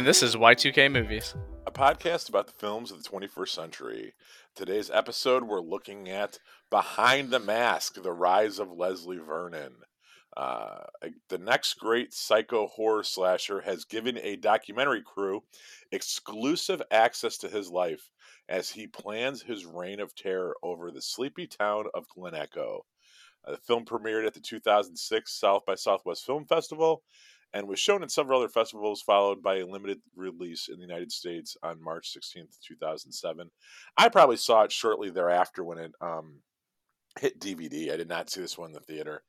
And this is Y2K Movies. a podcast about the films of the 21st century. Today's episode, we're looking at Behind the Mask The Rise of Leslie Vernon. Uh, the next great psycho horror slasher has given a documentary crew exclusive access to his life as he plans his reign of terror over the sleepy town of Glen Echo. Uh, the film premiered at the 2006 South by Southwest Film Festival and was shown in several other festivals, followed by a limited release in the United States on March 16th, 2007. I probably saw it shortly thereafter when it um, hit DVD. I did not see this one in the theater.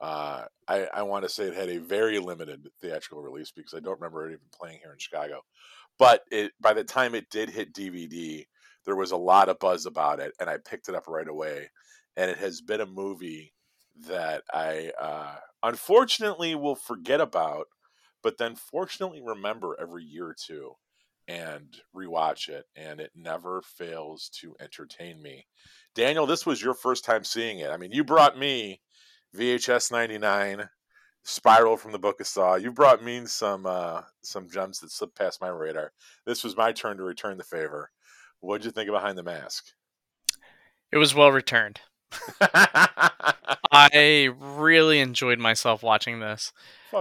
Uh, I, I want to say it had a very limited theatrical release because I don't remember it even playing here in Chicago. But it by the time it did hit DVD, there was a lot of buzz about it, and I picked it up right away. And it has been a movie that I uh, unfortunately will forget about, but then fortunately remember every year or two and rewatch it, and it never fails to entertain me. Daniel, this was your first time seeing it. I mean, you brought me VHS 99, Spiral from the Book of Saw. You brought me some uh, some gems that slipped past my radar. This was my turn to return the favor. What did you think of Behind the Mask? It was well returned. I really enjoyed myself watching this.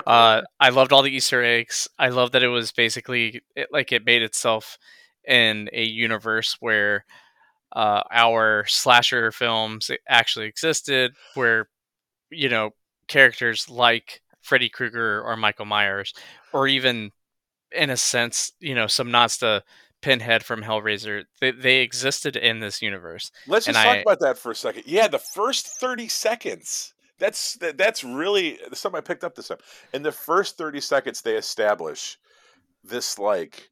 Uh, I loved all the Easter eggs. I love that it was basically it, like it made itself in a universe where uh, our slasher films actually existed, where you know characters like Freddy Krueger or Michael Myers, or even in a sense, you know, some nods to Pinhead from Hellraiser, they, they existed in this universe. Let's And just talk I- about that for a second. Yeah, the first 30 seconds. That's that, that's really something I picked up this time. In the first 30 seconds, they establish this like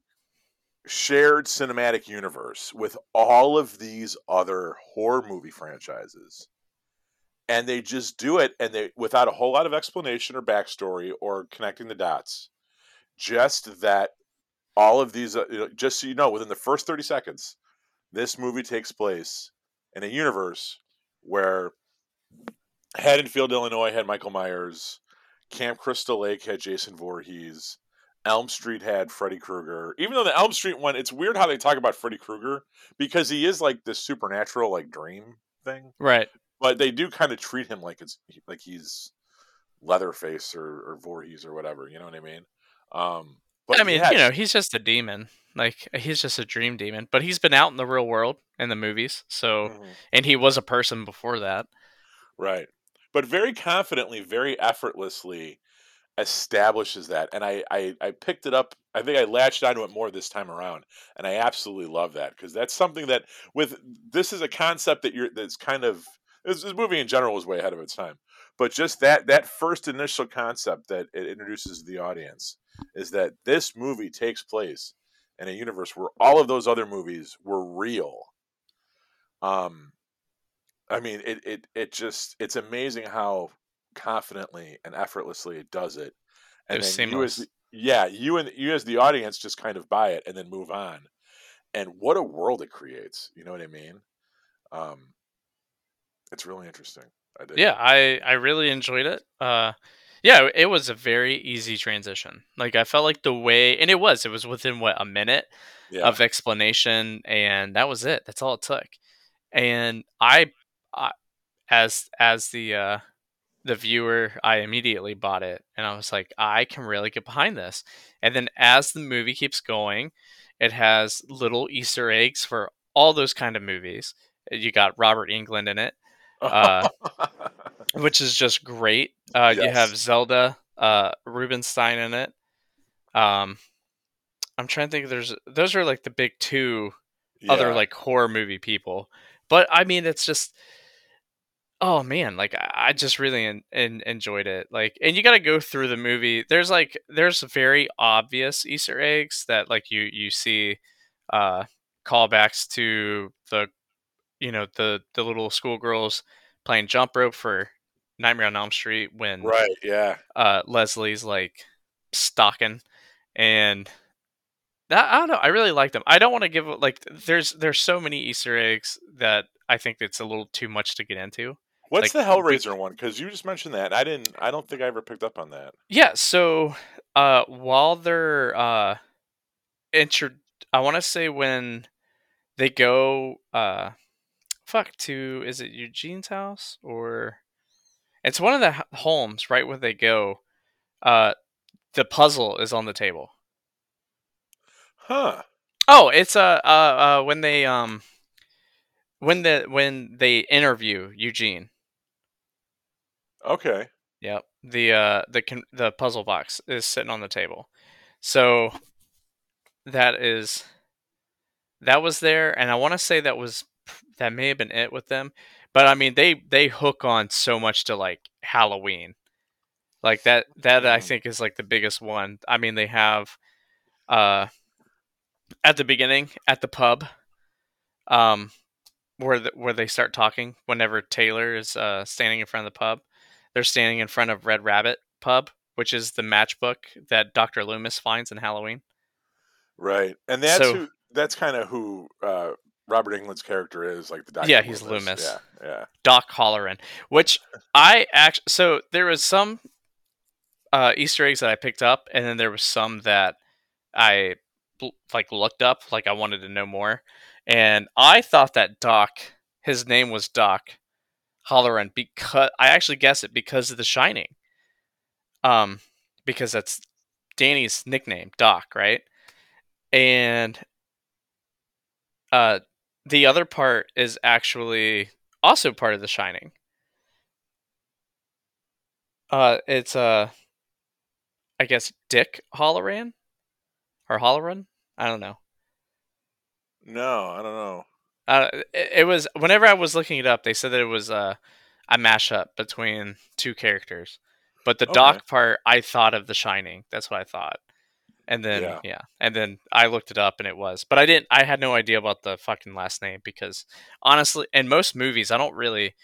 shared cinematic universe with all of these other horror movie franchises. And they just do it and they without a whole lot of explanation or backstory or connecting the dots. Just that all of these uh, you know, just so you know within the first 30 seconds this movie takes place in a universe where Haddonfield, Illinois had Michael Myers, Camp Crystal Lake had Jason Voorhees, Elm Street had Freddy Krueger. Even though the Elm Street one, it's weird how they talk about Freddy Krueger because he is like this supernatural like dream thing, Right. but they do kind of treat him like it's like he's Leatherface or, or Voorhees or whatever. You know what I mean? Um, but I mean, yeah, you know, he's just a demon. Like he's just a dream demon, but he's been out in the real world in the movies. So, mhm. and he was a person before that. Right. But very confidently, very effortlessly establishes that. And I, I, I picked it up. I think I latched onto it more this time around. And I absolutely love that because that's something that with this is a concept that you're that's kind of this, this movie in general was way ahead of its time. But just that that first initial concept that it introduces the audience is that this movie takes place in a universe where all of those other movies were real. Um I mean, it it it just it's amazing how confidently and effortlessly it does it. It was then you as yeah, you and you as the audience just kind of buy it and then move on. And what a world it creates. You know what I mean? Um it's really interesting. I did. Yeah, I I really enjoyed it. Uh, yeah, it was a very easy transition. Like I felt like the way, and it was, it was within what a minute Yeah. of explanation, and that was it. That's all it took. And I, I as as the uh, the viewer, I immediately bought it, and I was like, I can really get behind this. And then as the movie keeps going, it has little Easter eggs for all those kind of movies. You got Robert Englund in it, uh, which is just great. Uh, You have Zelda uh, Rubinstein in it. Um, I'm trying to think. There's those are like the big two other like horror movie people. But I mean, it's just oh man, like I just really en- en- enjoyed it. Like, and you got to go through the movie. There's like there's very obvious Easter eggs that like you you see uh callbacks to the you know the the little schoolgirls playing jump rope for Nightmare on Elm Street when right, yeah. uh Leslie's like stalking and that, I don't know. I really like them. I don't want to give like there's there's so many Easter eggs that I think it's a little too much to get into. What's like the Hellraiser one? Because you just mentioned that. I didn't. I don't think I ever picked up on that. Yeah, so uh while they're uh intro I want to say when they go uh fuck to is it Eugene's house or it's one of the homes right where they go uh the puzzle is on the table. Huh. Oh, it's uh uh, uh when they um when the when they interview Eugene. Okay. Yep. The uh the con- the puzzle box is sitting on the table. So that is that was there and I want to say that was that may have been it with them. But I mean they they hook on so much to like Halloween. Like that that I think is like the biggest one. I mean they have uh at the beginning at the pub um where the, where they start talking whenever Taylor is uh standing in front of the pub. They're standing in front of Red Rabbit pub, which is the matchbook that Dr. Loomis finds in Halloween. Right. And that's So- who. That's kind of who uh, Robert Englund's character is, like the Doctor. Yeah, he's Loomis. Yeah. Yeah. Doc Halloran, which I actually so there was some uh, Easter eggs that I picked up, and then there was some that I like looked up, like I wanted to know more, and I thought that Doc, his name was Doc Halloran because I actually guessed it because of The Shining, um, because that's Danny's nickname, Doc, right? And uh, the other part is actually also part of The Shining. Uh, it's uh, I guess Dick Hallorann or Holleran. I don't know. No, I don't know. Uh, it, it was whenever I was looking it up, they said that it was uh, a mashup between two characters. But the Okay. Doc part, I thought of The Shining. That's what I thought. And then Yeah. yeah. and then I looked it up and it was, but I didn't. I had no idea about the fucking last name because honestly, in most movies, I don't really,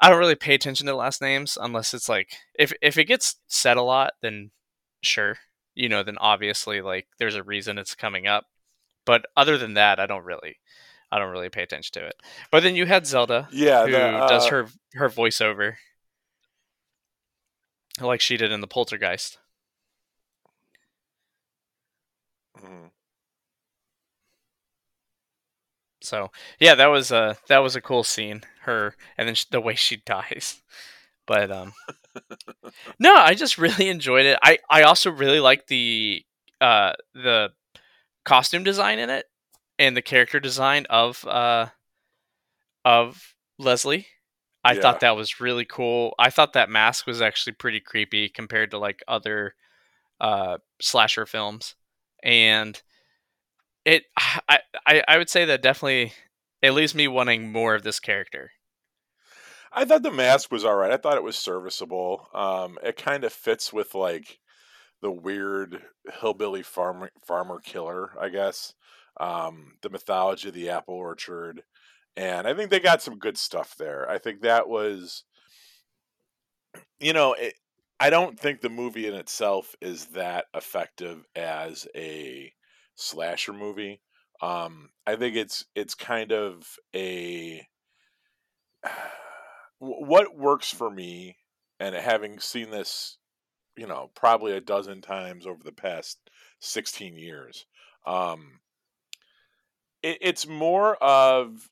I don't really pay attention to last names unless it's like if if it gets said a lot, then sure, you know, then obviously like there's a reason it's coming up. But other than that, I don't really, I don't really pay attention to it. But then you had Zelda, Yeah. who the, does uh, her her voiceover, like she did in the Poltergeist. Mhm. So yeah, that was a that was a cool scene. Her and then sh- the way she dies. But um, no, I just really enjoyed it. I I also really like the uh the costume design in it and the character design of uh of Leslie. I Yeah. thought that was really cool. I thought that mask was actually pretty creepy compared to like other uh slasher films. And it I, I I would say that definitely it leaves me wanting more of this character. I thought the mask was all right. I thought it was serviceable. Um, it kind of fits with like the weird hillbilly farmer farmer killer, I guess. Um, the mythology of the apple orchard, and I think they got some good stuff there. I think that was, you know, it, I don't think the movie in itself is that effective as a slasher movie. Um, I think it's it's kind of a what works for me, and having seen this, you know, probably a dozen times over the past sixteen years, um, it, it's more of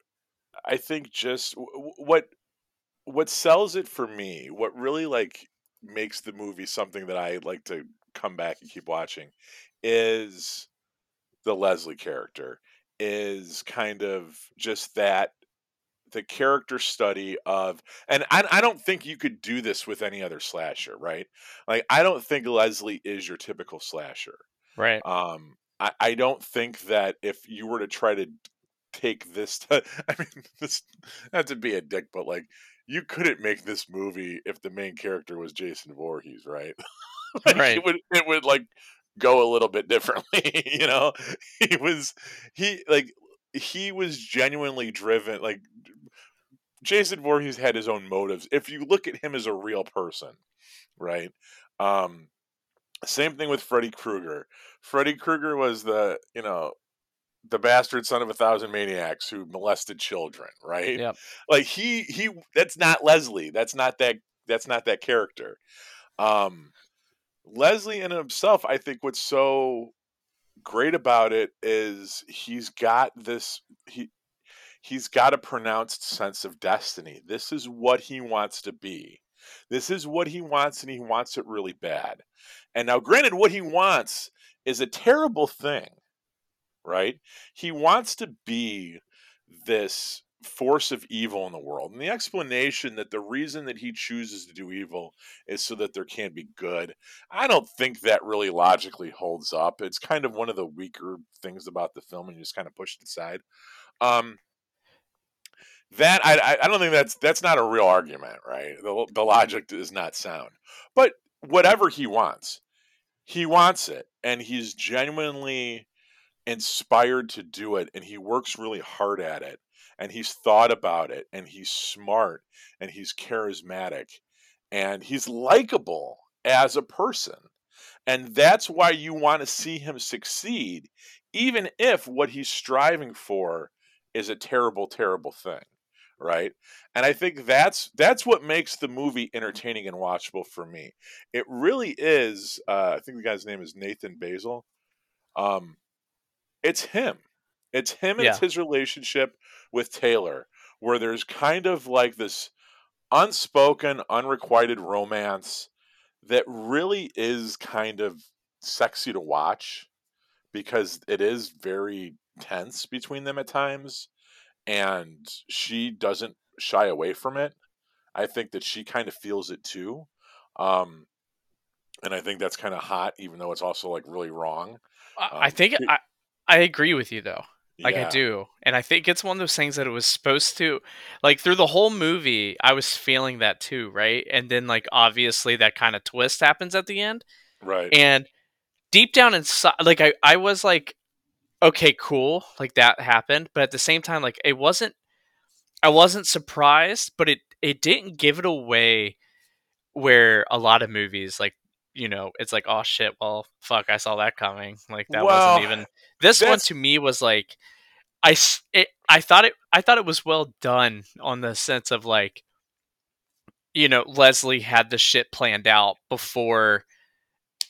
I think just what what sells it for me, what really like makes the movie something that I like to come back and keep watching, is the Leslie character is kind of just that the character study of and I, I don't think you could do this with any other slasher right like i don't think leslie is your typical slasher Right. um i, I don't think that if you were to try to take this to, i mean this not to be a dick but like you couldn't make this movie if the main character was jason Voorhees, right like Right. it would it would like go a little bit differently you know he was he like he was genuinely driven like Jason Voorhees had his own motives. If you look at him as a real person, right? Um, same thing with Freddy Krueger. Freddy Krueger was the, you know, the bastard son of a thousand maniacs who molested children, right? Yep. Like he he that's not Leslie. That's not that that's not that character. Um Leslie in himself, I think what's so great about it is he's got this he he's got a pronounced sense of destiny. This is what he wants to be. This is what he wants and he wants it really bad. And now granted what he wants is a terrible thing, right? He wants to be this force of evil in the world. And the explanation that the reason that he chooses to do evil is so that there can be good, I don't think that really logically holds up. It's kind of one of the weaker things about the film, and you just kind of push it aside. Um, that I I don't think that's that's not a real argument, right? The the logic is not sound. But whatever he wants, he wants it, and he's genuinely inspired to do it, and he works really hard at it and he's thought about it and he's smart and he's charismatic and he's likable as a person. And that's why you want to see him succeed, even if what he's striving for is a terrible, terrible thing. Right. And I think that's that's what makes the movie entertaining and watchable for me. It really is uh, I think the guy's name is Nathan Baesel Um, it's him. It's him and Yeah. it's his relationship with Taylor, where there's kind of like this unspoken, unrequited romance that really is kind of sexy to watch because it is very tense between them at times. And she doesn't shy away from it. I think that she kind of feels it too. Um, and I think that's kind of hot, even though it's also like really wrong. I, I Um, think it- I agree with you though. Like yeah, I do. And I think it's one of those things that it was supposed to like through the whole movie I was feeling that too, right? And then like obviously that kind of twist happens at the end. right. And deep down inside like I I was like okay, cool, like that happened, but at the same time like it wasn't I wasn't surprised, but it it didn't give it away where a lot of movies like you know, it's like, oh shit, well, fuck, I saw that coming. Like that Well, wasn't even. This one to me was like, I it, I thought it, I thought it was well done on the sense of like, you know, Leslie had the shit planned out before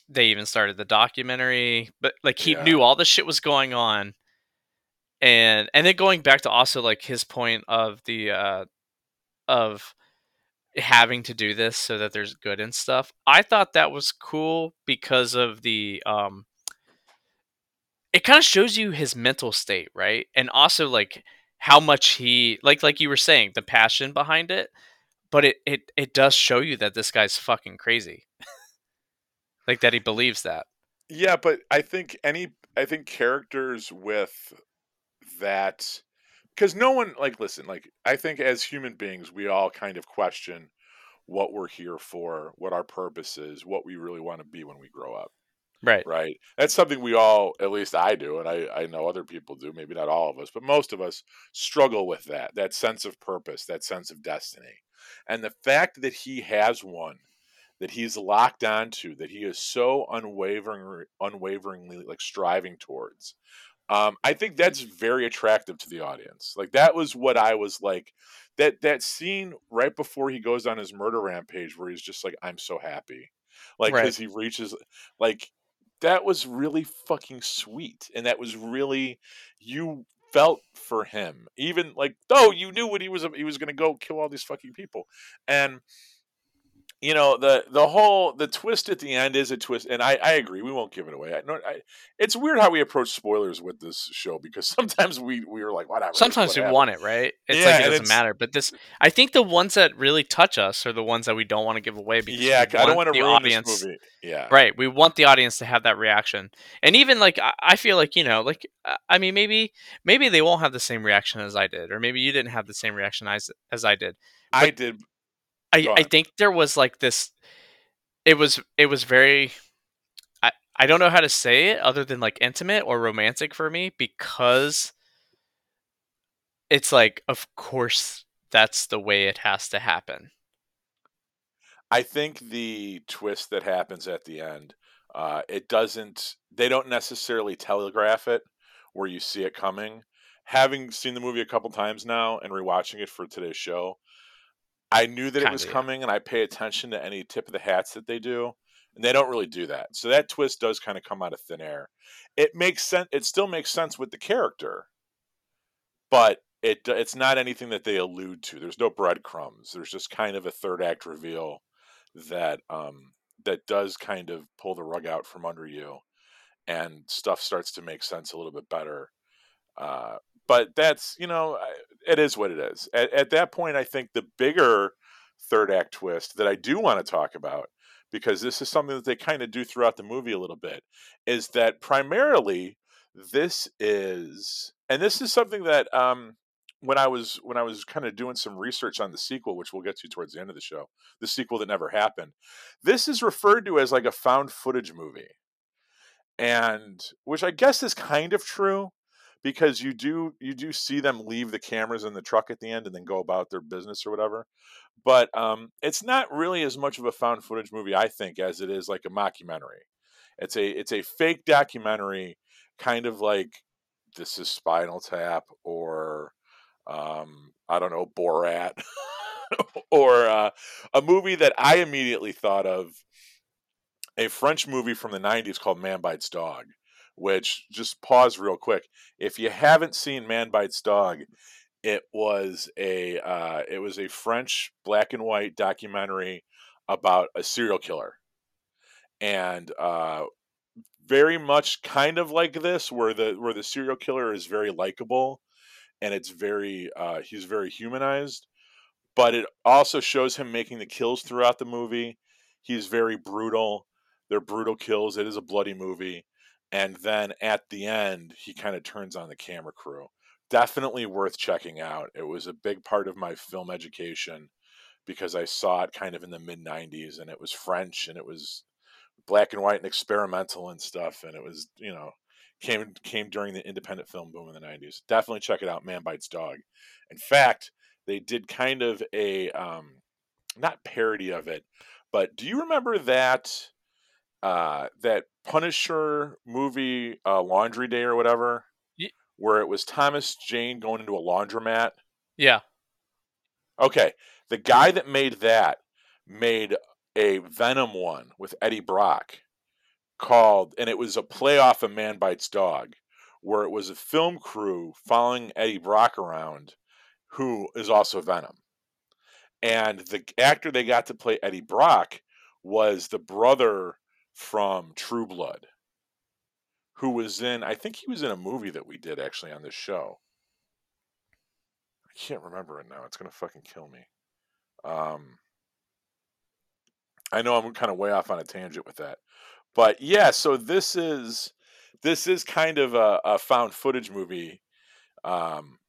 they even started the documentary, but like he Yeah. knew all the shit was going on, and and then going back to also like his point of the uh of having to do this so that there's good and stuff. I thought that was cool because of the um it kind of shows you his mental state, right? And also like how much he like like you were saying, the passion behind it, but it it it does show you that this guy's fucking crazy. like that he believes that. Yeah, but I think any I think characters with that because no one like listen, like I think as human beings we all kind of question what we're here for, what our purpose is, what we really want to be when we grow up, Right. right? That's something we all at least I do and I I know other people do, maybe not all of us, but most of us struggle with that, that sense of purpose, that sense of destiny. And the fact that he has one that he's locked onto, that he is so unwavering, unwaveringly like striving towards. Um, I think that's very attractive to the audience. Like that was what I was like. That that scene right before he goes on his murder rampage, where he's just like, "I'm so happy," like Right. because he reaches, like that was really fucking sweet, and that was really you felt for him, even like though you knew what he was he was going to go kill all these fucking people, and you know the the whole the twist at the end is a twist and i i agree we won't give it away I, no, I, it's weird how we approach spoilers with this show because sometimes we we were like whatever Sometimes what we happened." want it, right? It's Yeah, like it doesn't it's- matter. But this, I think the ones that really touch us are the ones that we don't want to give away because yeah we i don't want to the ruin audience. this movie yeah Right. We want the audience to have that reaction. And even like I- I feel like, you know, like uh, I mean maybe maybe they won't have the same reaction as I did or maybe you didn't have the same reaction as as I did. i did I I think there was like this it was it was very I I don't know how to say it other than like intimate or romantic for me because it's like of course that's the way it has to happen. i think the twist that happens at the end uh it doesn't they don't necessarily telegraph it where you see it coming. Having seen the movie a couple times now and rewatching it for today's show, I knew that it was Kinda, yeah. coming and I pay attention to any tip of the hats that they do. And they don't really do that. So that twist does kind of come out of thin air. It makes sense it still makes sense with the character. But it it's not anything that they allude to. There's no breadcrumbs. There's just kind of a third act reveal that um that does kind of pull the rug out from under you and stuff starts to make sense a little bit better. Uh, but that's you know it is what it is. At, at that point, I think the bigger third act twist that I do want to talk about because this is something that they kind of do throughout the movie a little bit is that primarily this is and this is something that um when I was when I was kind of doing some research on the sequel, which we'll get to towards the end of the show, the sequel that never happened, this is referred to as like a found footage movie and which I guess is kind of true because you do you do see them leave the cameras in the truck at the end and then go about their business or whatever. But um, it's not really as much of a found footage movie, I think, as it is like a mockumentary. It's a it's a fake documentary, kind of like this is Spinal Tap or um, I don't know Borat or uh, a movie that I immediately thought of a French movie from the 90s called Man Bites Dog, which just pause real quick. If you haven't seen Man Bites Dog, it was a uh, it was a French black and white documentary about a serial killer, and uh, very much kind of like this, where the where the serial killer is very likable, and it's very uh, he's very humanized, but it also shows him making the kills throughout the movie. He's very brutal. They're brutal kills. It is a bloody movie. And then at the end, he kind of turns on the camera crew. Definitely worth checking out. It was a big part of my film education because I saw it kind of in the mid 90s and it was French and it was black and white and experimental and stuff. And it was, you know, came came during the independent film boom in the 90s. Definitely check it out, Man Bites Dog. In fact, they did kind of a um not parody of it, but do you remember that uh that Punisher movie uh Laundry Day or whatever? Ye- Where it was Thomas Jane going into a laundromat. Yeah. Okay, the guy that made that made a Venom one with Eddie Brock called, and it was a play off of Man Bites Dog, where it was a film crew following Eddie Brock around, who is also Venom. And the actor they got to play Eddie Brock was the brother from True Blood, who was in, I think he was in a movie that we did actually on this show. I can't remember it now. It's going to fucking kill me. Um, I know I'm kind of way off on a tangent with that, but yeah. So this is this is kind of a, a found footage movie, um,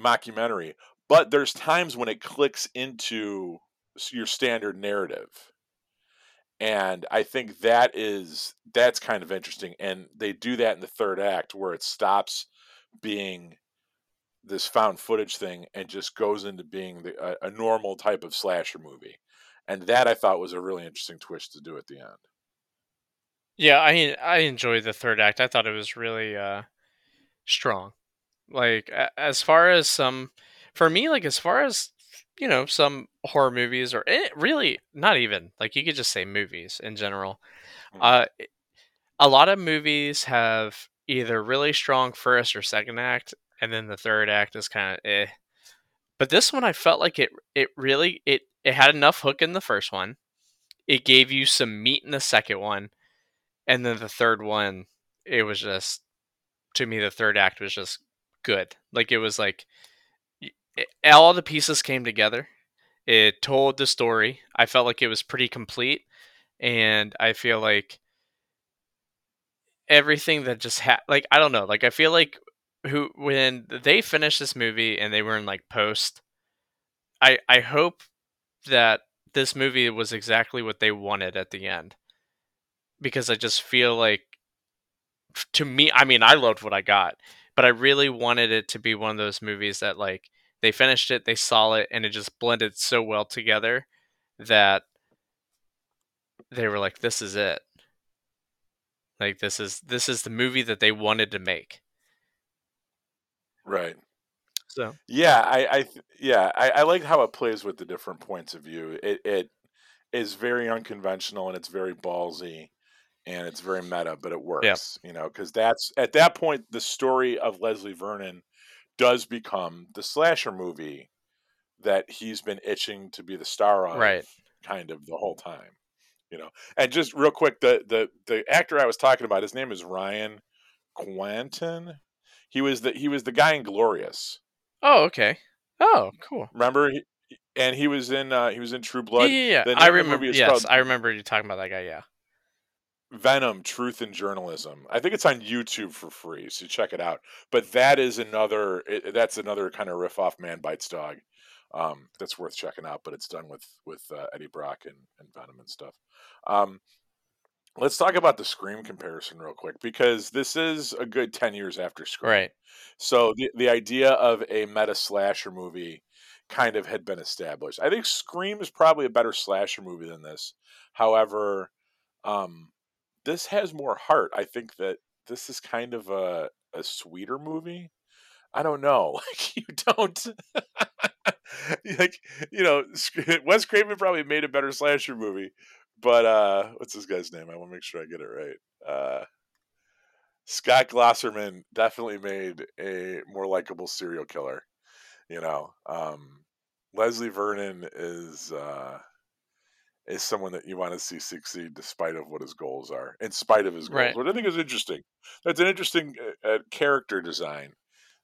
mockumentary. But there's times when it clicks into your standard narrative, and I think that is that's kind of interesting. And they do that in the third act where it stops being this found footage thing and just goes into being the, a, a normal type of slasher movie. And that I thought was a really interesting twist to do at the end. Yeah, I I enjoyed the third act. I thought it was really uh strong. Like as far as some for me like as far as you know, some horror movies or eh, really not even like you could just say movies in general. Mhm. Uh a lot of movies have either really strong first or second act and then the third act is kind of eh. But this one I felt like it it really it it had enough hook in the first one. It gave you some meat in the second one and then the third one it was just to me the third act was just good like it was like all the pieces came together. It told the story. I felt like it was pretty complete and i feel like everything that just had like i don't know like i feel like who when they finished this movie and they were in like post i i hope that this movie was exactly what they wanted at the end because i just feel like to me i mean i loved what i got but i really wanted it to be one of those movies that like they finished it they saw it and it just blended so well together that they were like this is it like this is this is the movie that they wanted to make Right. So Yeah, I, I yeah, I, I like how it plays with the different points of view. It it is very unconventional and it's very ballsy and it's very meta, but it works. yeah, works, you know, because that's at that point the story of Leslie Vernon does become the slasher movie that he's been itching to be the star of right. kind of the whole time, you know. And just real quick, the the the actor I was talking about, his name is Ryan Kwanten. He was the he was the guy in Glorious. Oh, okay. Oh, cool. Remember? He, and he was in uh, he was in True Blood. yeah, yeah. The I name of the remember. Yes, called I remember you talking about that guy. Yeah. Venom: Truth and Journalism. I think it's on YouTube for free, so check it out. But that is another it, that's another kind of riff off Man Bites Dog. Um, that's worth checking out, but it's done with with uh, Eddie Brock and, and Venom and stuff. Um, let's talk about the Scream comparison real quick because this is a good ten years after Scream. Right. So the the idea of a meta slasher movie kind of had been established. I think Scream is probably a better slasher movie than this. However, um, this has more heart. I think that this is kind of a a sweeter movie. I don't know. Like you don't like you know Wes Craven probably made a better slasher movie, but uh what's this guy's name? I want to make sure I get it right. Uh Scott Glosserman definitely made a more likable serial killer. You know, um, Leslie Vernon is uh, is someone that you want to see succeed despite of what his goals are, in spite of his goals. Right. What I think is interesting. That's an interesting uh, uh, character design.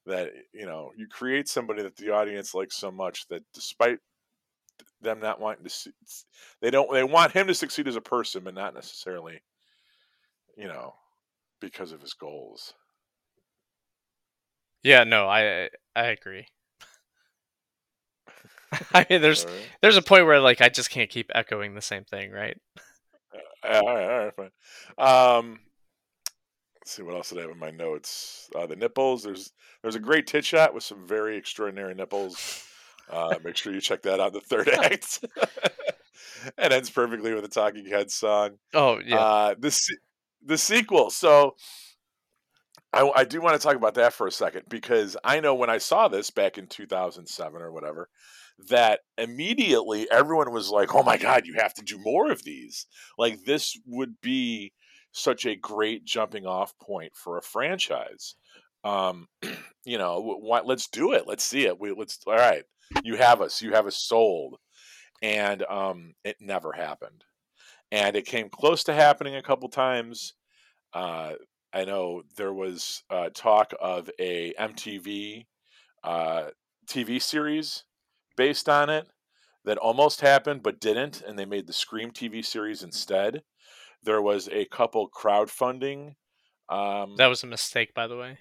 That you know, you create somebody that the audience likes so much that despite them not wanting to see, they don't they want him to succeed as a person, but not necessarily, you know, because of his goals. Yeah. No, I I agree. I mean, there's right. there's a point where like I just can't keep echoing the same thing, right? Uh, all right, all right, fine. Um, let's see what else did I have in my notes. Uh, the nipples. There's there's a great tit shot with some very extraordinary nipples. Uh, make sure you check that out. in The third act. it ends perfectly with a Talking Heads song. Oh yeah. Uh, the the sequel. So I, I do want to talk about that for a second because I know when I saw this back in 2007 or whatever, that immediately everyone was like, "Oh my god, you have to do more of these!" Like this would be such a great jumping off point for a franchise. Um, you know, wh- what? Let's do it. Let's see it. We let's. All right, you have us. You have us sold, and um, it never happened. And it came close to happening a couple times. Uh, I know there was uh, talk of a MTV uh, TV series based on it that almost happened but didn't, and they made the Scream TV series instead. There was a couple crowdfunding um, that was a mistake, by the way.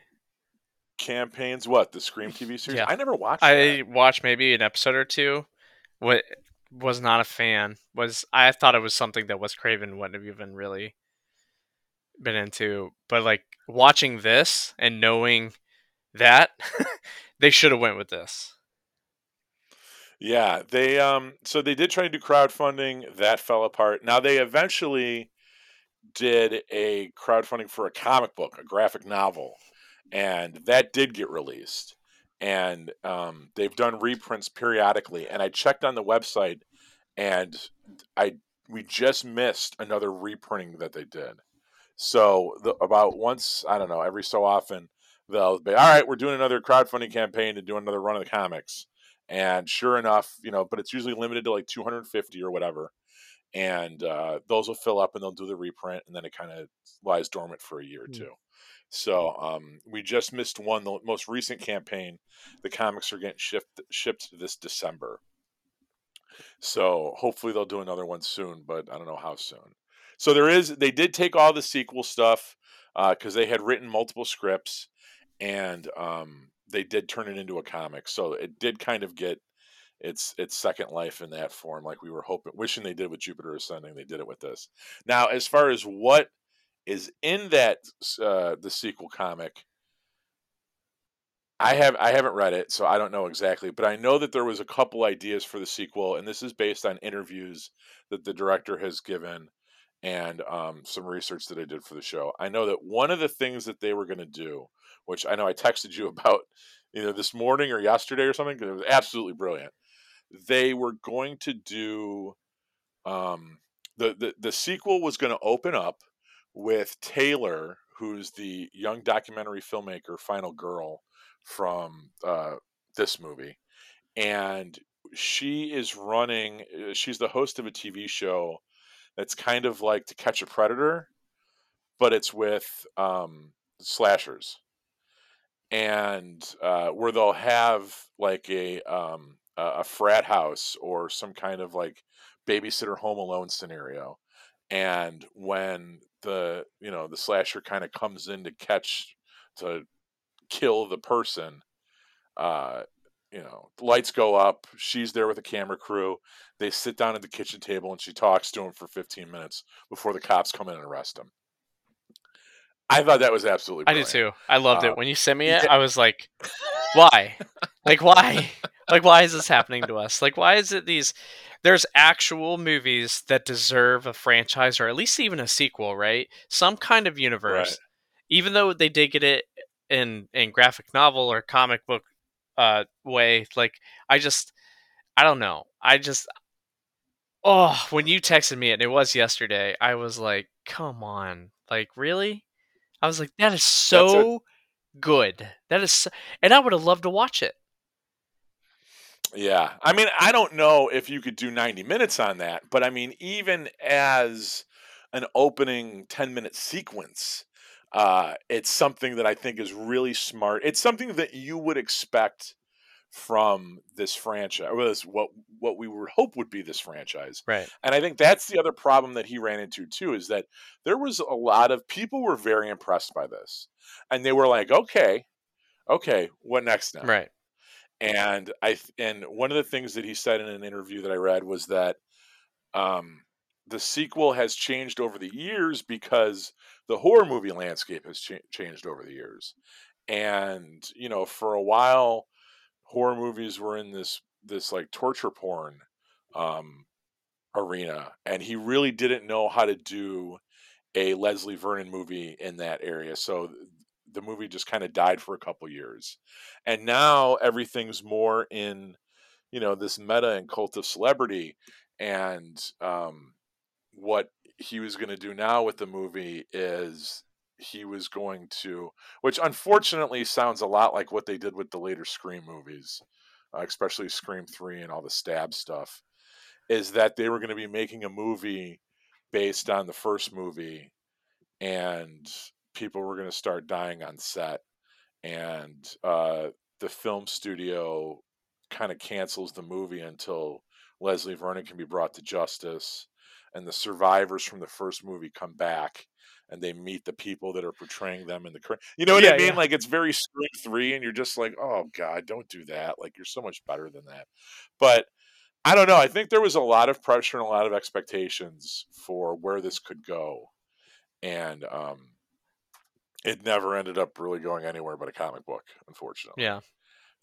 campaigns. What the Scream TV series? Yeah. I never watched. I that. watched maybe an episode or two. What was not a fan was I thought it was something that Wes Craven wouldn't have even really been into. But like watching this and knowing that they should have went with this. Yeah, they um so they did try to do crowdfunding, that fell apart. Now they eventually did a crowdfunding for a comic book, a graphic novel, and that did get released. And um, they've done reprints periodically. And I checked on the website, and I we just missed another reprinting that they did. So the, about once I don't know every so often they'll be all right. We're doing another crowdfunding campaign to do another run of the comics. And sure enough, you know, but it's usually limited to like 250 or whatever and uh, those will fill up and they'll do the reprint and then it kind of lies dormant for a year or Mm. two so um, we just missed one the most recent campaign the comics are getting shipped shipped this december. So hopefully they'll do another one soon but i don't know how soon. So there is they did take all the sequel stuff because they had written multiple scripts and um, they did turn it into a comic so it did kind of get its its second life in that form like we were hoping wishing they did with jupiter ascending they did it with this. Now as far as what is in that uh the sequel comic i have i haven't read it so i don't know exactly but i know that there was a couple ideas for the sequel and this is based on interviews that the director has given and um, some research that I did for the show, I know that one of the things that they were going to do, which I know I texted you about either this morning or yesterday or something, because it was absolutely brilliant. They were going to do um, the, the the sequel was going to open up with Taylor, who's the young documentary filmmaker, Final Girl from uh, this movie, and she is running. uh, She's the host of a TV show that's kind of like To Catch a Predator, but it's with um, slashers, and uh, where they'll have like a um, a frat house or some kind of like babysitter home alone scenario, and when the you know the slasher kind of comes in to catch to kill the person uh you know the lights go up she's there with a camera crew they sit down at the kitchen table and she talks to him for 15 minutes before the cops come in and arrest him i thought that was absolutely I did too. I loved uh, it when you sent me it. yeah. I was like, why? like why? Like why is this happening to us? Like why is it these? There's actual movies that deserve a franchise or at least even a sequel, right? Some kind of universe, right even though they did get it in in graphic novel or comic book uh way. Like I just, I don't know. I just Oh, when you texted me and it was yesterday, I was like, "Come on. Like, really?" I was like, "That is a so good. That is so... and I would have loved to watch it." yeah i mean i don't know if you could do 90 minutes on that but i mean even as an opening 10 minute sequence uh it's something that i think is really smart it's something that you would expect from this franchise was what what we would hope would be this franchise Right. and i think that's the other problem that he ran into too is that there was a lot of people were very impressed by this and they were like okay okay what next now Right. and i and one of the things that he said in an interview that i read was that um the sequel has changed over the years because the horror movie landscape has cha- changed over the years and you know for a while horror movies were in this this like torture porn um arena and he really didn't know how to do a Leslie Vernon movie in that area so the movie just kind of died for a couple years. And now everything's more in you know this meta and cult of celebrity and um what he was going to do now with the movie is he was going to which unfortunately sounds a lot like what they did with the later scream movies uh, especially scream 3 and all the stab stuff is that they were going to be making a movie based on the first movie and people were going to start dying on set and uh, the film studio kind of cancels the movie until Leslie Vernon can be brought to justice and the survivors from the first movie come back and they meet the people that are portraying them in the current you know what Yeah, i mean? yeah. like it's very scream 3 and you're just like oh god don't do that. Like you're so much better than that. But i don't know i think there was a lot of pressure and a lot of expectations for where this could go and um it never ended up really going anywhere but a comic book unfortunately. Yeah.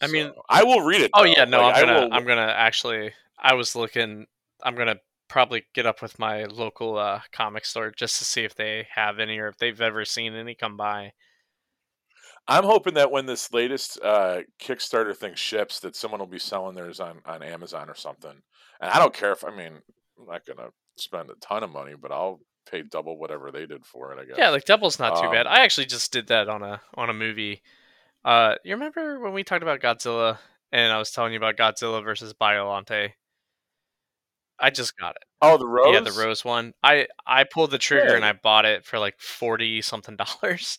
I mean, so i will read it oh yeah, no, like, I'm gonna will I'm gonna actually I was looking I'm gonna probably get up with my local uh comic store just to see if they have any or if they've ever seen any come by. I'm hoping that when this latest uh, Kickstarter thing ships, that someone will be selling theirs on, on Amazon or something. And I don't care if I mean I'm not gonna spend a ton of money, but I'll pay double whatever they did for it. I guess. Yeah, like double's not too bad. Um, I actually just did that on a on a movie. Uh you remember when we talked about Godzilla and I was telling you about Godzilla versus Biolante? I just got it. oh, the rose. Yeah, the rose one. I I pulled the trigger and I bought it for like 40 something dollars.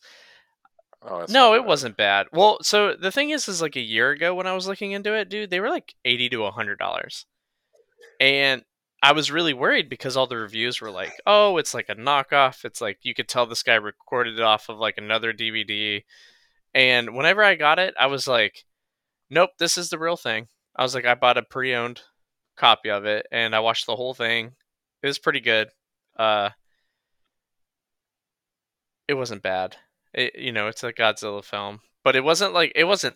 Oh, No, it wasn't bad. Well, so the thing is is like a year ago when I was looking into it, dude, they were like 80 to 100 dollars. And I was really worried because all the reviews were like, "Oh, it's like a knockoff. It's like you could tell this guy recorded it off of like another DVD." And whenever I got it, I was like, "Nope, this is the real thing." I was like, I bought a pre-owned copy of it and I watched the whole thing. It was pretty good. Uh it wasn't bad. It, you know, it's a Godzilla film, but it wasn't like it wasn't.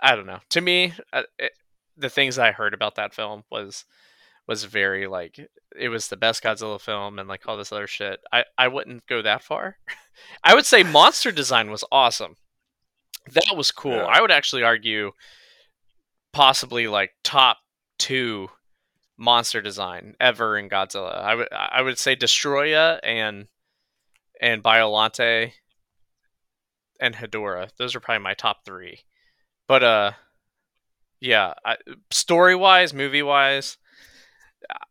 I don't know. To me, uh, it, the things I heard about that film was was very like it was the best Godzilla film and like all this other shit. I I wouldn't go that far. I would say monster design was awesome. That was cool. Yeah. I would actually argue possibly like top 2 monster design ever in Godzilla. I would I would say Destoroyah and and Biolante and Hedorah. Those are probably my top 3. But uh yeah, story wise, movie wise,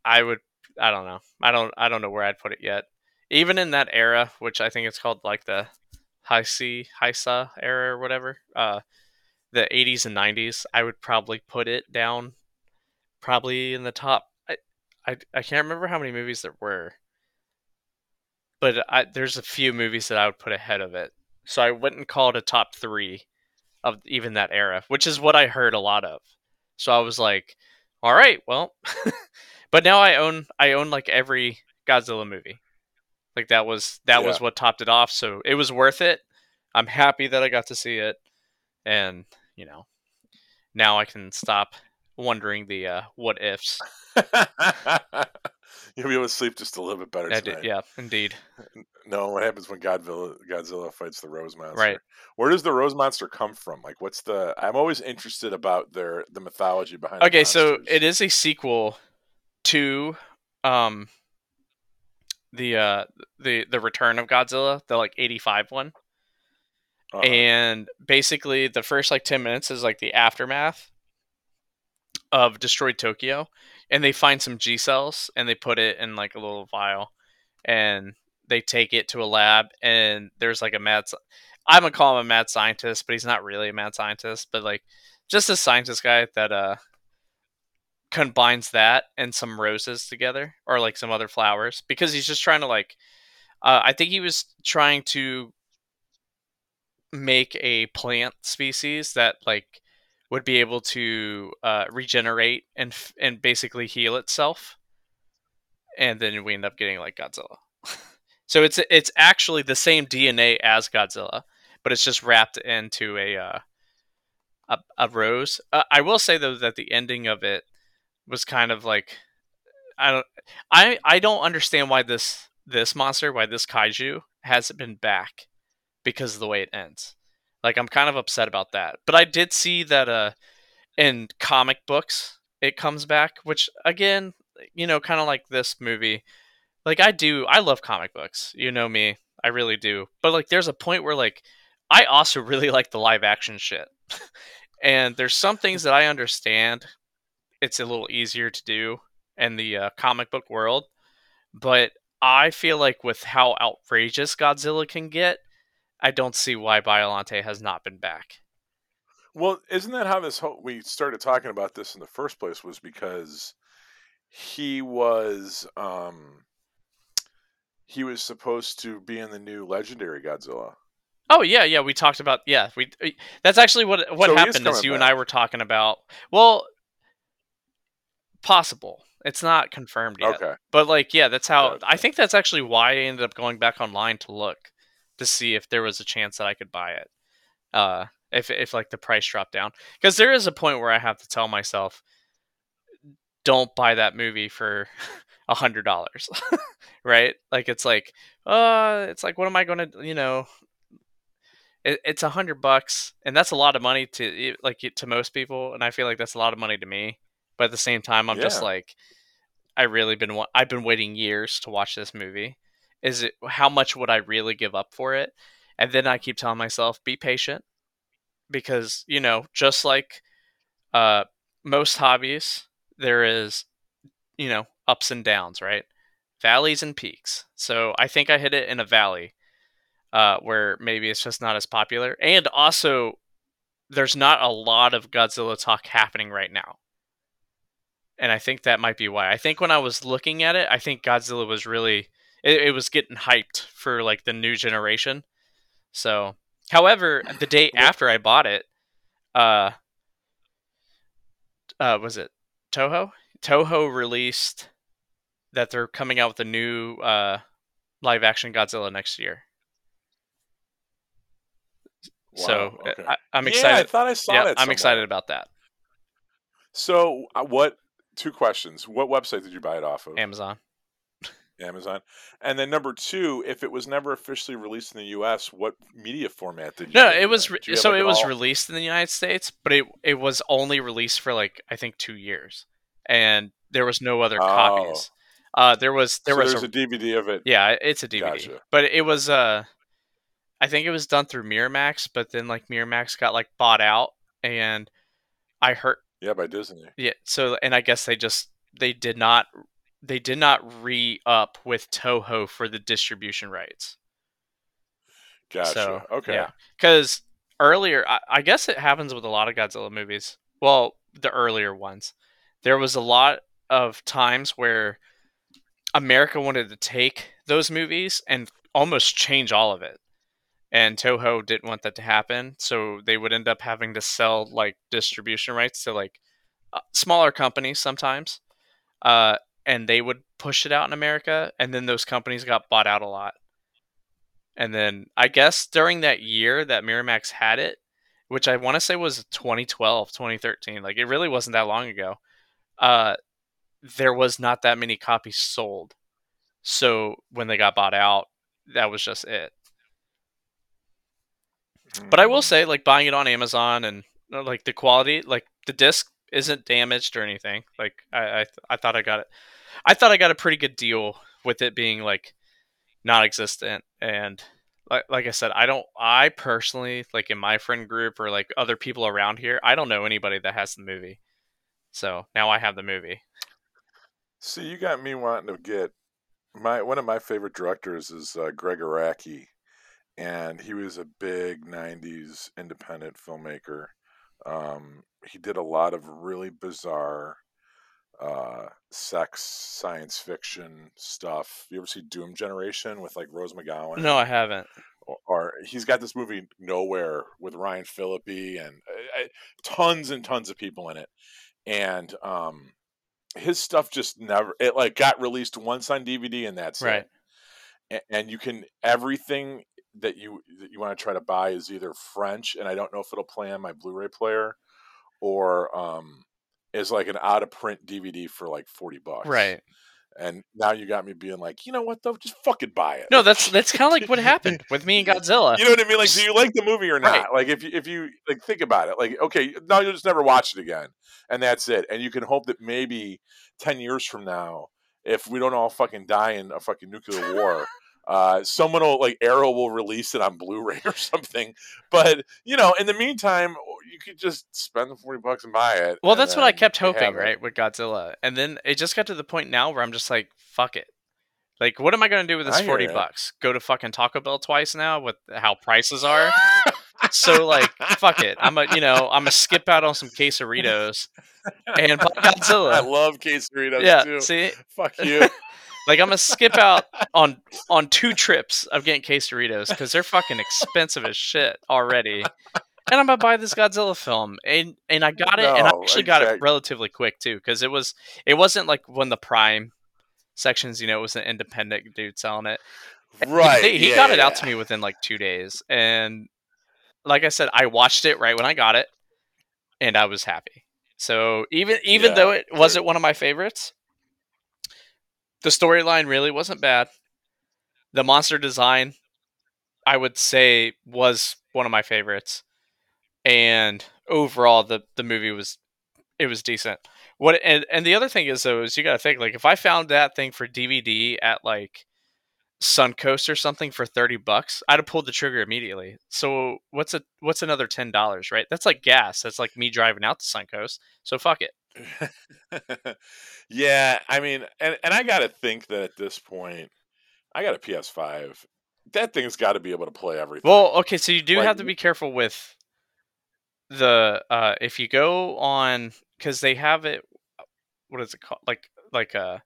I would. I don't know. I don't. I don't know where I'd put it yet. Even in that era, which I think it's called like the Heisei Heisa era or whatever, uh, the 80s and 90s, I would probably put it down, probably in the top. I I, I can't remember how many movies there were, but I, there's a few movies that I would put ahead of it. So I wouldn't call it a top three of even that era, which is what I heard a lot of. So I was like, all right, well, but now I own I own like every Godzilla movie. Like that was that Yeah. was what topped it off, so it was worth it. I'm happy that I got to see it, and you know, now I can stop wondering the uh, what ifs. You'll be able to sleep just a little bit better tonight. did, yeah, indeed. No, what happens when Godzilla Godzilla fights the Rose Monster? Right. Where does the Rose Monster come from? Like, what's the? I'm always interested about their the mythology behind. the Okay, so it is a sequel to um the uh the the Return of Godzilla, the like 85 one. Uh-huh. and basically the first like 10 minutes is like the aftermath of destroyed tokyo and they find some g cells and they put it in like a little vial and they take it to a lab and there's like a mad i'm gonna call him a mad scientist but he's not really a mad scientist but like just a scientist guy that uh combines that and some roses together or like some other flowers because he's just trying to like uh, i think he was trying to make a plant species that like would be able to uh, regenerate and and basically heal itself, and then we end up getting like Godzilla. so it's it's actually the same DNA as Godzilla, but it's just wrapped into a uh, a, a rose. Uh, I will say though that the ending of it was kind of like I don't I I don't understand why this this monster why this kaiju hasn't been back because of the way it ends. Like I'm kind of upset about that. But I did see that uh in comic books it comes back, which again, you know, kind of like this movie. Like I do I love comic books. You know me. I really do. But like there's a point where like I also really like the live action shit. and there's some things that I understand it's a little easier to do in the uh, comic book world, but I feel like with how outrageous Godzilla can get, I don't see why Biolante has not been back. Well, isn't that how this whole we started talking about this in the first place? Was because he was um he was supposed to be in the new Legendary Godzilla. Oh yeah, yeah, we talked about yeah, we we- that's actually what what So is happened is coming you and I were talking about. Well, possible. It's not confirmed yet. Okay. But like yeah, that's how Gotcha. I think that's actually why I ended up going back online to look to see if there was a chance that I could buy it. Uh if if like the price dropped down. Cuz there is a point where I have to tell myself don't buy that movie for a hundred dollars right? Like it's like uh it's like what am i gonna you know? It, it's a hundred bucks and that's a lot of money to like to most people and i feel like that's a lot of money to me but at the same time i'm just like i really been wa- i've been waiting years to watch this movie is it how much would i really give up for it and then i keep telling myself be patient because you know just like uh most hobbies there is you know ups and downs right valleys and peaks so i think i hit it in a valley uh, where maybe it's just not as popular. And also, there's not a lot of Godzilla talk happening right now. And I think that might be why. I think when I was looking at it, I think Godzilla was really it, it was getting hyped for like the new generation. So, however, the day after I bought it, uh, uh, was it Toho? Toho released that they're coming out with a new uh, live action Godzilla next year. so Wow, uh, okay. I, I'm Yeah, I thought I saw yeah, that. I'm excited about that. So, uh, what two questions. What website did you buy it off of? Amazon. Amazon. And then number two, if it was never officially released in the U.S., what media format did you? No, it was re- Do you have, so it was all- released in the United States, but it it was only released for like I think two years, and there was no other Oh. copies. Uh, there was there so was there's a, a DVD of it. yeah, it's a DVD, Gotcha. but it was uh, I think it was done through Miramax, but then like Miramax got like bought out, and I heard Yeah, by Disney. yeah, so and I guess they just they did not they did not re up with Toho for the distribution rights. Gotcha. So, okay. yeah. Because earlier, I, I guess it happens with a lot of Godzilla movies. Well, the earlier ones, there was a lot of times where America wanted to take those movies and almost change all of it, and Toho didn't want that to happen, so they would end up having to sell like distribution rights to like uh, smaller companies sometimes, uh, and they would push it out in America, and then those companies got bought out a lot. And then I guess during that year that Miramax had it, which I want to say was 2012, 2013, like it really wasn't that long ago, uh, there was not that many copies sold. So when they got bought out, that was just it. But I will Mm. say, like buying it on Amazon and uh, like the quality, like the disc isn't damaged or anything. Like I, I, I thought I got it. I thought I got a pretty good deal with it being like non-existent and like, like I said, I don't. I personally like in my friend group or like other people around here, I don't know anybody that has the movie. So now I have the movie. See, you got me wanting to get my one of my favorite directors is uh, Gregg Araki, and he was a big '90s independent filmmaker. Um, he did a lot of really bizarre uh, sex science fiction stuff. You ever see Doom Generation with like Rose McGowan? No, I haven't. or, or he's got this movie Nowhere with Ryan Phillippe and uh, tons and tons of people in it, and um, his stuff just never it like got released once on DVD and that's Right. it. A- And you can everything that you that you want to try to buy is either French, and I don't know if it'll play on my Blu-ray player, or um, is like an out of print DVD for like forty bucks. Right. And now you got me being like, you know what though, just fucking buy it. No, that's that's kind of like what happened with me and Godzilla. You know what I mean? Like, do you like the movie or not? Right. Like, if you if you like think about it, like, okay, now you'll just never watch it again, and that's it. And you can hope that maybe ten years from now, if we don't all fucking die in a fucking nuclear war, uh, someone will like Arrow will release it on Blu-ray or something. But you know, in the meantime, you could just spend the forty bucks and buy it. Well, that's what I kept hoping, it. right, with Godzilla. And then it just got to the point now where I'm just like, fuck it. Like, what am I going to do with this I 40 bucks? Go to fucking Taco Bell twice now with how prices are? so, like, fuck it. I'm a, you know, I'm a skip out on some quesaritos and buy I love quesadillas yeah, too. see? Fuck you. Like, I'm gonna skip out on on two trips of getting quesaritos because they're fucking expensive as shit already. And I'm gonna buy this Godzilla film, and and I got it, and I actually got it relatively quick too, because it was it wasn't like when the Prime sections, you know, it was an independent dude selling it. right. He, he yeah, got it yeah, out to me within like two days, and like I said, I watched it right when I got it, and I was happy. So even even Yeah, though it wasn't one of my favorites, the storyline really wasn't bad. The monster design, I would say, was one of my favorites, and overall, the the movie was it was decent. What and and the other thing is though is you got to think like if I found that thing for DVD at like Suncoast or something for thirty bucks, I'd have pulled the trigger immediately. So what's a what's another ten dollars, right? That's like gas. That's like me driving out to Suncoast. So fuck it. yeah, I mean, and and I got to think that at this point, I got a PS5. That thing's got to be able to play everything. Well, okay, so you do Like, have to be careful with the uh if you go on because they have it. What is it called? Like like a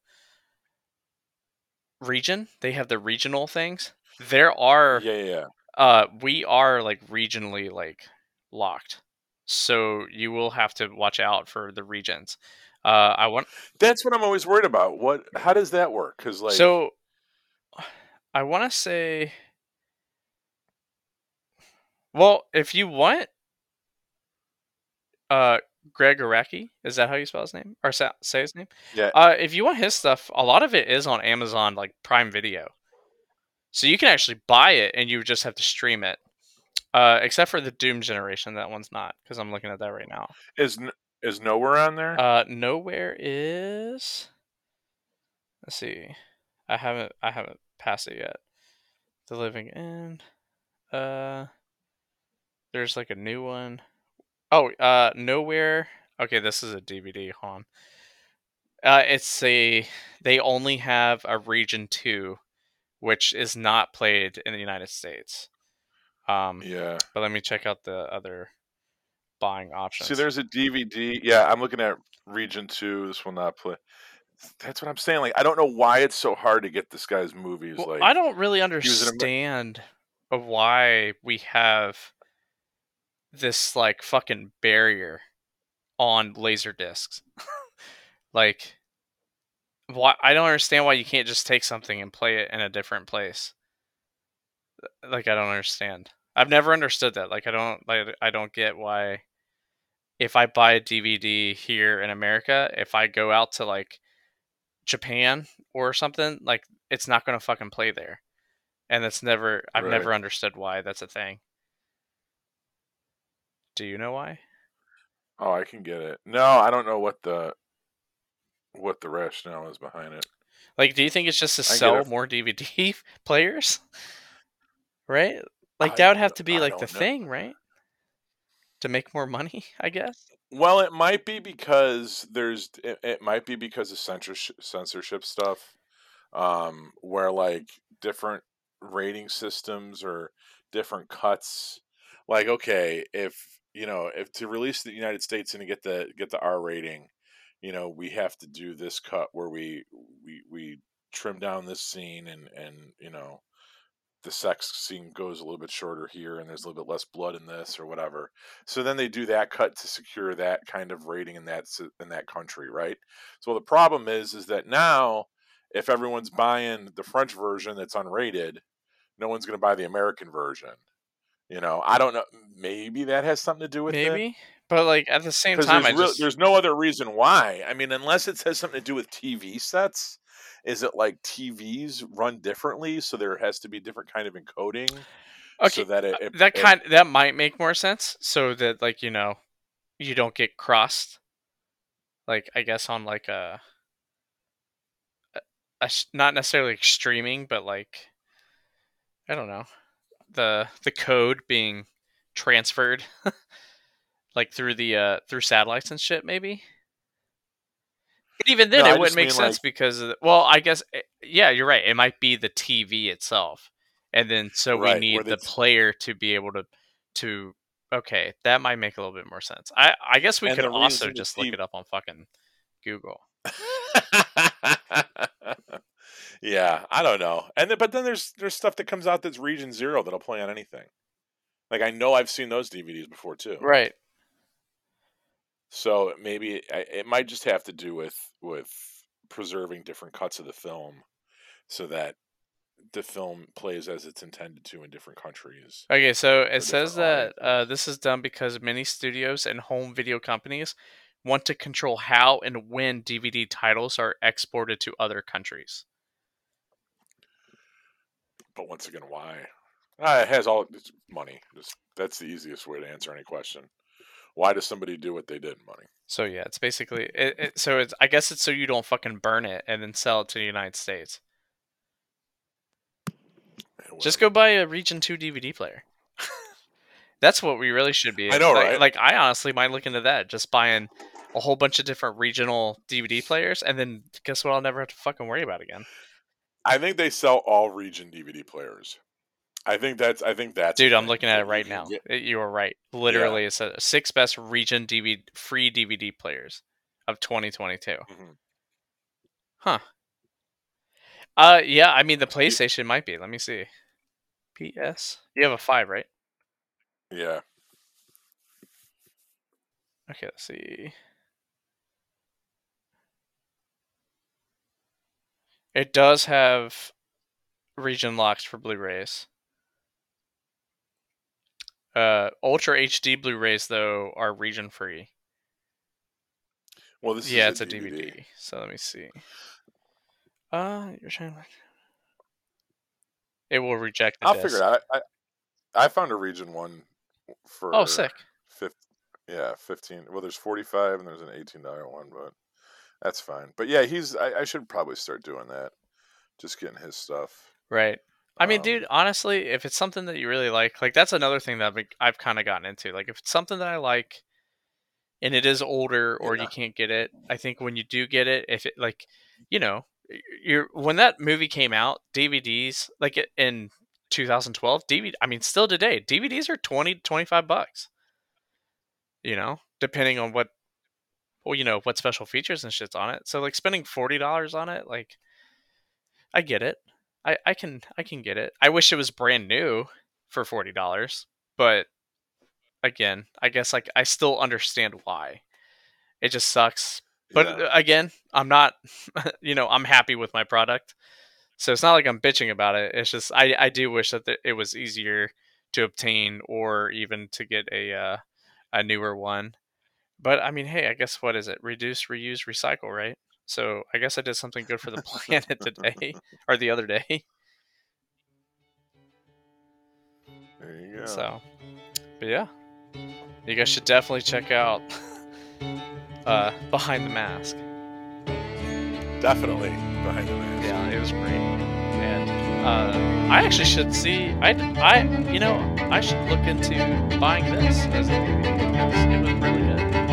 region. They have the regional things. There are yeah, yeah, yeah. uh we are like regionally like locked so you will have to watch out for the regions uh i want That's what I'm always worried about. What? How does that work? Because like, so i want to say well if you want uh Gregg Araki. Is that how you spell his name or sa- say his name? Yeah. Uh, if you want his stuff, a lot of it is on Amazon, like Prime Video. So you can actually buy it, and you just have to stream it. Uh, except for the Doom generation, that one's not because I'm looking at that right now. Is n- is nowhere on there? Uh, nowhere is. Let's see. I haven't I haven't passed it yet. The Living End. Uh, there's like a new one. Oh, uh, nowhere. Okay, this is a DVD. Hold on. Uh, it's a. They only have a region two, which is not played in the United States. Um, yeah. but let me check out the other buying options. See, there's a DVD. Yeah, I'm looking at Region Two. This will not play. That's what I'm saying. Like, I don't know why it's so hard to get this guy's movies. Well, like, I don't really an understand of why we have this like fucking barrier on laser discs. like why I don't understand why you can't just take something and play it in a different place. Like I don't understand. I've never understood that. Like I don't like I don't get why if I buy a DVD here in America, if I go out to like Japan or something, like it's not going to fucking play there. And that's never I've Right. never understood why that's a thing. Do you know why? Oh, I can get it. No, I don't know what the what the rationale is behind it. Like do you think it's just to I sell more DVD players? Right? Like I- that would have to be I like the know. thing, right? To make more money, I guess. Well, it might be because there's it, it might be because of censorship censorship stuff, um, where like different rating systems or different cuts. Like, okay, if you know, if to release the United States and to get the get the R rating, you know, we have to do this cut where we we we trim down this scene and and you know the sex scene goes a little bit shorter here and there's a little bit less blood in this or whatever so then they do that cut to secure that kind of rating in that in that country right so the problem is is that now if everyone's buying the french version that's unrated no one's going to buy the american version you know i don't know maybe that has something to do with it Maybe. But like at the same time there's, I real- just there's no other reason why. I mean, unless it has something to do with TV sets. Is it like TVs run differently, so there has to be different kind of encoding, Okay, so that it, it that it- kind that might make more sense so that like you know you don't get crossed like i guess on like a, a not necessarily like streaming but like i don't know the the code being transferred like through the uh through satellites and shit maybe but even then No, it wouldn't make sense like- because of the, well i guess eh, yeah you're right it might be the tv itself and then so Right, we need the player to be able to to okay that might make a little bit more sense i i guess we could also just look TV it up on fucking google yeah, I don't know. And then, but then there's there's stuff that comes out that's region zero that'll play on anything. Like I know I've seen those DVDs before too. right So maybe it, it might just have to do with with preserving different cuts of the film, so that the film plays as it's intended to in different countries. okay so it says that uh, this is done because many studios and home video companies want to control how and when dvd titles are exported to other countries But once again, why? Ah, it has all it's money. Just, that's the easiest way to answer any question. Why does somebody do what they did? Money. so yeah it's basically it, it, so it's i guess it's so you don't fucking burn it and then sell it to the united states Just go buy a Region Two DVD player. That's what we really should be. I know, like, right? Like I honestly might look into that. Just buying a whole bunch of different regional DVD players, and then guess what? I'll never have to fucking worry about again. I think they sell all region DVD players. I think that's. I think that's. Dude, I'm looking at it right now. get- you were right. Literally, it's a six best region DVD free DVD players of 2022. Mhm. Huh. Uh, yeah. I mean, the PlayStation might be. Let me see. PS. You have a five, right? Yeah. Okay, let's see. It does have region locks for Blu-rays. Uh, Ultra HD Blu-rays though are region free. Well, this yeah, is it's a DVD. So let me see. Uh, you're trying. to- It will reject the I'll disc. figure it out. I, I I found a region one for Oh, sick. fif- yeah, fifteen. Well, there's forty five and there's an eighteen dollar one, but that's fine. But yeah, he's. I, I should probably start doing that. Just getting his stuff. Right. I mean, Um, dude, honestly, if it's something that you really like, like that's another thing that I've, I've kind of gotten into. Like, if it's something that I like, and it is older, or Yeah. you can't get it, I think when you do get it, if it like, you know, you're when that movie came out, DVDs like in 2012, DVD. I mean, still today, DVDs are 20 25 bucks. You know, depending on what, well, you know, what special features and shit's on it. So like spending forty dollars on it, like, I get it. I, I can I can get it. I wish it was brand new for forty dollars, but again, I guess like I still understand why. It just sucks. But yeah. uh, again, I'm not you know, I'm happy with my product. So it's not like I'm bitching about it. It's just I, I do wish that the, it was easier to obtain or even to get a uh, a newer one. But I mean, hey, I guess what is it? Reduce, reuse, recycle, right? So I guess I did something good for the planet today or the other day. there you go. So, but yeah, you guys should definitely check out uh, Behind the Mask. Definitely behind the mask. Yeah, it was great, and uh, I actually should see. I, I, you know, I should look into buying this as a DVD because it was really good.